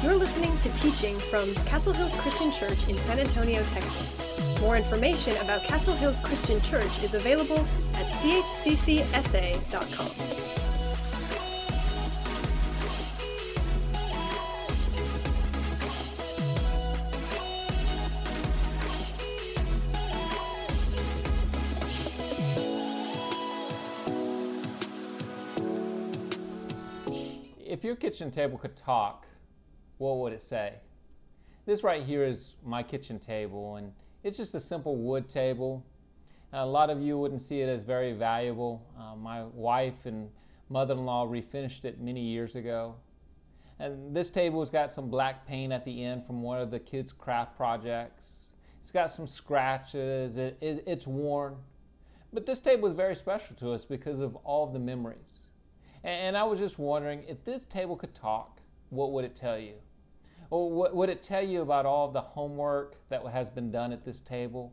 You're listening to teaching from Castle Hills Christian Church in San Antonio, Texas. More information about Castle Hills Christian Church is available at chccsa.com. If your kitchen table could talk, what would it say? This right here is my kitchen table, and it's just a simple wood table. a lot of you wouldn't see it as very valuable. Uh, my wife and mother in law refinished it many years ago. And this table has got some black paint at the end from one of the kids' craft projects. It's got some scratches, it, it, it's worn. But this table is very special to us because of all of the memories. And, and I was just wondering if this table could talk, what would it tell you? Would it tell you about all of the homework that has been done at this table?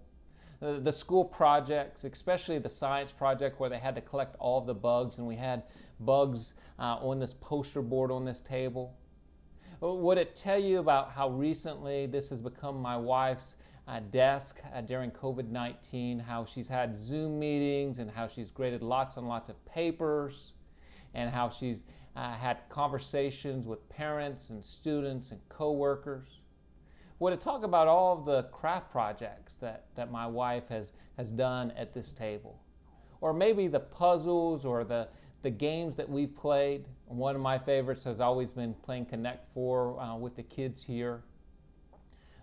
The, school projects, especially the science project where they had to collect all of the bugs, and we had bugs uh, on this poster board on this table. Would it tell you about how recently this has become my wife's uh, desk uh, during COVID 19, how she's had Zoom meetings and how she's graded lots and lots of papers, and how she's uh, had conversations with parents and students and coworkers. Would it talk about all of the craft projects that, that my wife has, has done at this table? Or maybe the puzzles or the, the games that we've played. One of my favorites has always been playing Connect Four uh, with the kids here.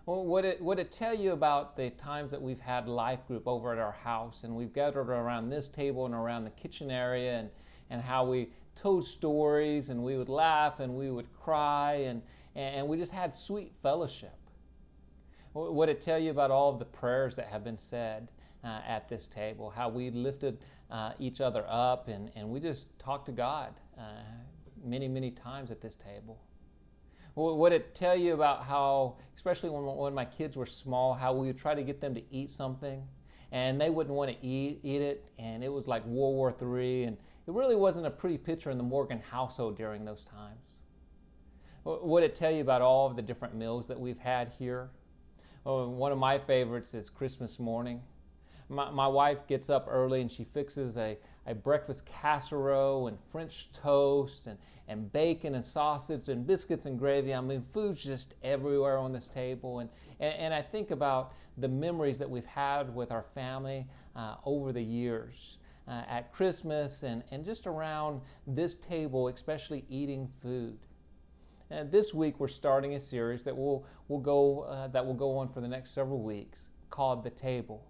Well, would it, would it tell you about the times that we've had life group over at our house and we've gathered around this table and around the kitchen area and, and how we told stories and we would laugh and we would cry and, and we just had sweet fellowship. Would it tell you about all of the prayers that have been said uh, at this table, how we lifted uh, each other up and, and we just talked to God uh, many, many times at this table? Would it tell you about how, especially when, when my kids were small, how we would try to get them to eat something and they wouldn't want to eat, eat it and it was like World War III and it really wasn't a pretty picture in the Morgan household during those times. Would it tell you about all of the different meals that we've had here? Well, one of my favorites is Christmas morning. My, my wife gets up early and she fixes a, a breakfast casserole and French toast and, and bacon and sausage and biscuits and gravy. I mean, food's just everywhere on this table. And, and, and I think about the memories that we've had with our family uh, over the years uh, at Christmas and, and just around this table, especially eating food. And this week we're starting a series that will, will go, uh, that will go on for the next several weeks called The Table.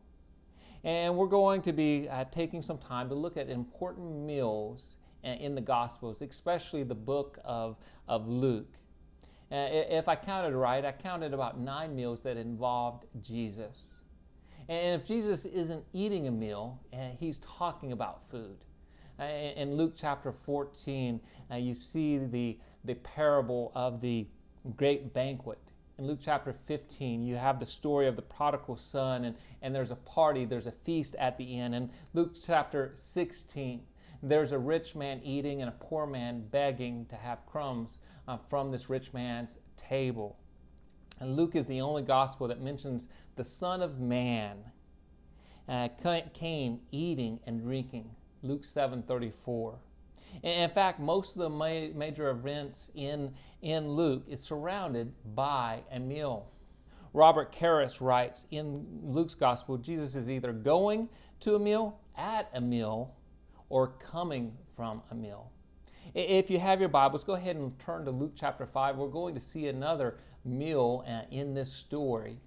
And we're going to be uh, taking some time to look at important meals uh, in the Gospels, especially the book of, of Luke. Uh, if I counted right, I counted about nine meals that involved Jesus. And if Jesus isn't eating a meal, uh, he's talking about food. Uh, in Luke chapter 14, uh, you see the, the parable of the great banquet. In Luke chapter 15, you have the story of the prodigal son, and, and there's a party, there's a feast at the end. In Luke chapter 16, there's a rich man eating and a poor man begging to have crumbs uh, from this rich man's table. And Luke is the only gospel that mentions the Son of Man uh, came eating and drinking. Luke 7:34. In fact, most of the ma- major events in, in Luke is surrounded by a meal. Robert Karris writes in Luke's gospel, Jesus is either going to a meal, at a meal, or coming from a meal. If you have your Bibles, go ahead and turn to Luke chapter 5. We're going to see another meal uh, in this story.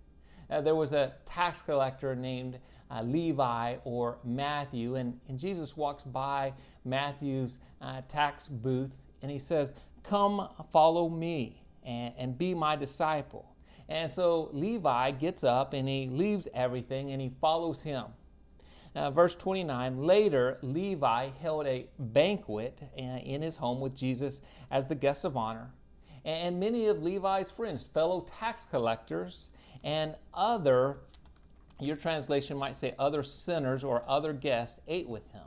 Uh, there was a tax collector named uh, Levi or Matthew, and, and Jesus walks by Matthew's uh, tax booth and he says, Come follow me and, and be my disciple. And so Levi gets up and he leaves everything and he follows him. Uh, verse 29 Later, Levi held a banquet uh, in his home with Jesus as the guest of honor and many of Levi's friends, fellow tax collectors, and other, your translation might say, other sinners or other guests ate with him.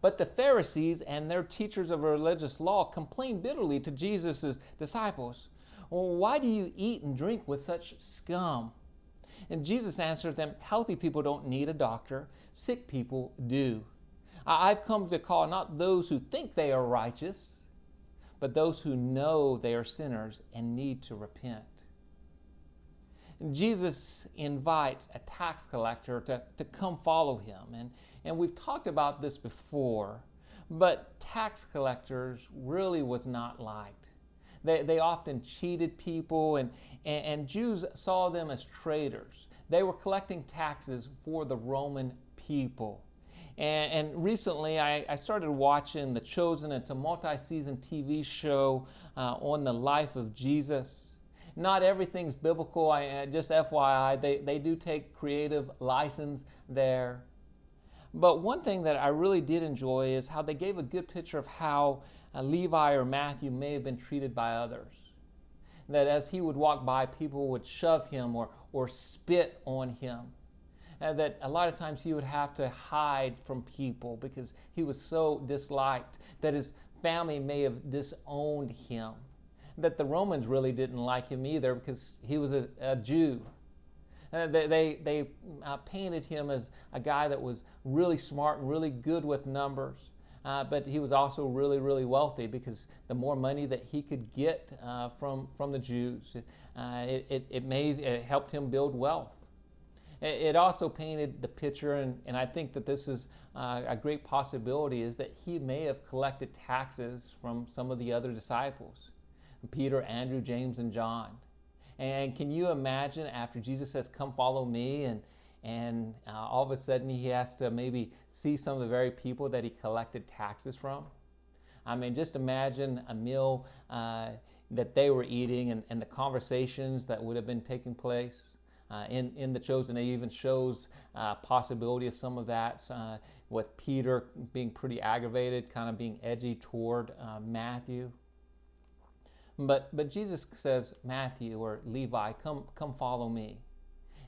But the Pharisees and their teachers of religious law complained bitterly to Jesus' disciples. Well, why do you eat and drink with such scum? And Jesus answered them, Healthy people don't need a doctor, sick people do. I've come to call not those who think they are righteous, but those who know they are sinners and need to repent. Jesus invites a tax collector to, to come follow him. And, and we've talked about this before, but tax collectors really was not liked. They, they often cheated people, and, and, and Jews saw them as traitors. They were collecting taxes for the Roman people. And, and recently, I, I, started watching The Chosen. It's a multi season TV show uh, on the life of Jesus. Not everything's biblical, I, just FYI, they, they do take creative license there. But one thing that I really did enjoy is how they gave a good picture of how uh, Levi or Matthew may have been treated by others. That as he would walk by, people would shove him or, or spit on him and that a lot of times he would have to hide from people because he was so disliked that his family may have disowned him. That the Romans really didn't like him either because he was a, a Jew. And they, they, they uh, painted him as a guy that was really smart and really good with numbers. Uh, but he was also really, really wealthy because the more money that he could get uh, from, from the Jews, uh, it, it, it, made, it helped him build wealth. It also painted the picture, and, and I think that this is uh, a great possibility, is that he may have collected taxes from some of the other disciples Peter, Andrew, James, and John. And can you imagine after Jesus says, Come follow me, and, and uh, all of a sudden he has to maybe see some of the very people that he collected taxes from? I mean, just imagine a meal uh, that they were eating and, and the conversations that would have been taking place. Uh, in, in the chosen, it even shows uh, possibility of some of that uh, with Peter being pretty aggravated, kind of being edgy toward uh, Matthew. But, but Jesus says, Matthew or Levi, come, come follow me.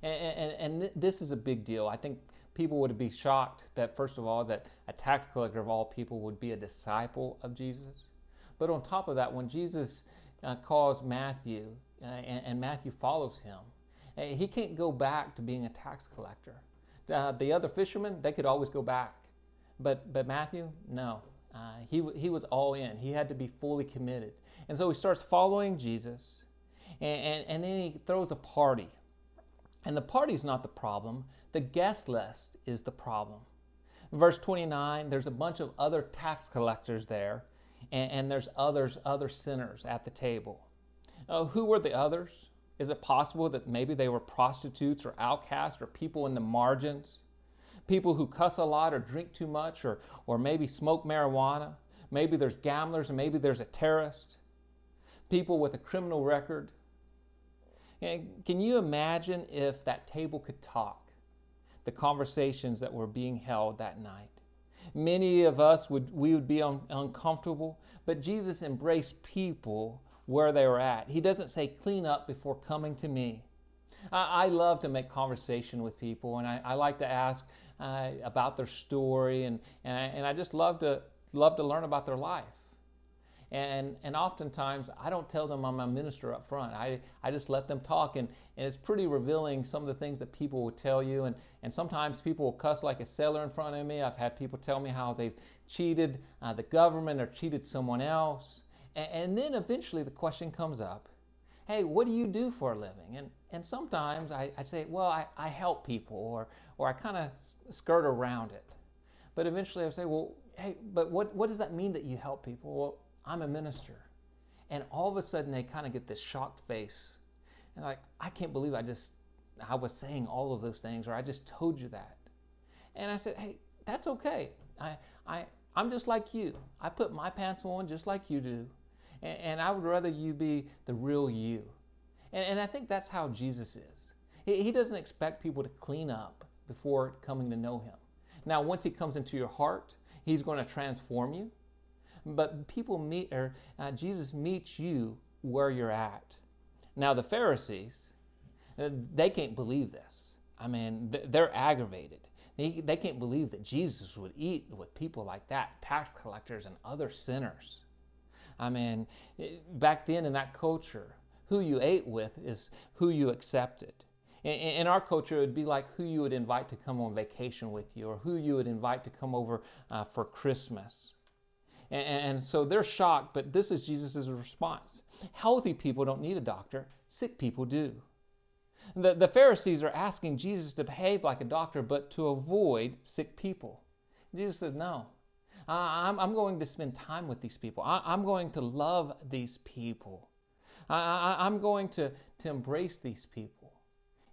And, and, and th- this is a big deal. I think people would be shocked that, first of all, that a tax collector of all people would be a disciple of Jesus. But on top of that, when Jesus uh, calls Matthew uh, and, and Matthew follows him, he can't go back to being a tax collector. Uh, the other fishermen, they could always go back. But, but Matthew, no. Uh, he, he was all in. He had to be fully committed. And so he starts following Jesus, and, and, and then he throws a party. And the party's not the problem, the guest list is the problem. In verse 29, there's a bunch of other tax collectors there, and, and there's others, other sinners at the table. Uh, who were the others? Is it possible that maybe they were prostitutes or outcasts or people in the margins? People who cuss a lot or drink too much or, or maybe smoke marijuana? Maybe there's gamblers and maybe there's a terrorist? People with a criminal record? Can you imagine if that table could talk? The conversations that were being held that night. Many of us would we would be un, uncomfortable, but Jesus embraced people where they were at. He doesn't say, clean up before coming to me. I, I love to make conversation with people, and I, I like to ask uh, about their story, and, and, I, and I just love to, love to learn about their life. And, and oftentimes, I don't tell them I'm a minister up front. I, I just let them talk, and, and it's pretty revealing some of the things that people will tell you. And, and sometimes people will cuss like a sailor in front of me. I've had people tell me how they've cheated uh, the government or cheated someone else. And, then eventually the question comes up hey, what do you do for a living? And, and sometimes I, I say, well, I, I help people, or, or I kind of skirt around it. But eventually I say, well, hey, but what, what does that mean that you help people? Well, I'm a minister. And all of a sudden they kind of get this shocked face. And like, I can't believe I just, I was saying all of those things, or I just told you that. And I said, hey, that's okay. I, I, I'm just like you. I put my pants on just like you do. And, and I would rather you be the real you. And, and I think that's how Jesus is. He, he doesn't expect people to clean up before coming to know Him. Now, once He comes into your heart, He's going to transform you. But people meet, or uh, Jesus meets you where you're at. Now, the Pharisees, uh, they can't believe this. I mean, they're aggravated. They, they can't believe that Jesus would eat with people like that, tax collectors and other sinners. I mean, back then in that culture, who you ate with is who you accepted. In, our culture, it would be like who you would invite to come on vacation with you or who you would invite to come over uh, for Christmas. And, and so they're shocked, but this is Jesus' response. Healthy people don't need a doctor, sick people do. The, the Pharisees are asking Jesus to behave like a doctor, but to avoid sick people. Jesus says, No, I'm, I'm going to spend time with these people. I, am going to love these people. I, I, I'm going to, to embrace these people.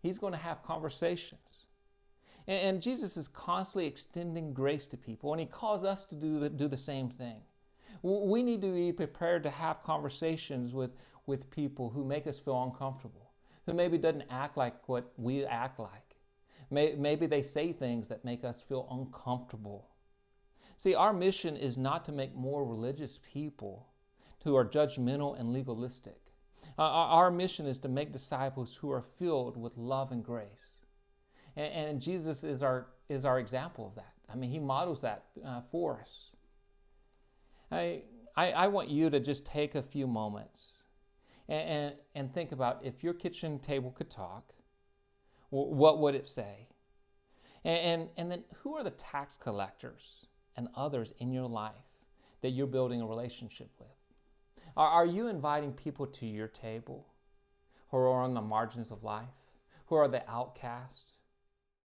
He's going to have conversations. And, and Jesus is constantly extending grace to people, and He calls us to do the, do the same thing. We need to be prepared to have conversations with, with people who make us feel uncomfortable, who maybe doesn't act like what we act like. Maybe they say things that make us feel uncomfortable. See, our mission is not to make more religious people who are judgmental and legalistic. Uh, our mission is to make disciples who are filled with love and grace. And, Jesus is our, is our example of that. I mean, he models that uh, for us. I, I, I, want you to just take a few moments and, and, and think about if your kitchen table could talk, what would it say? And, and, and then who are the tax collectors and others in your life that you're building a relationship with? Are, are you inviting people to your table who are on the margins of life, who are the outcasts,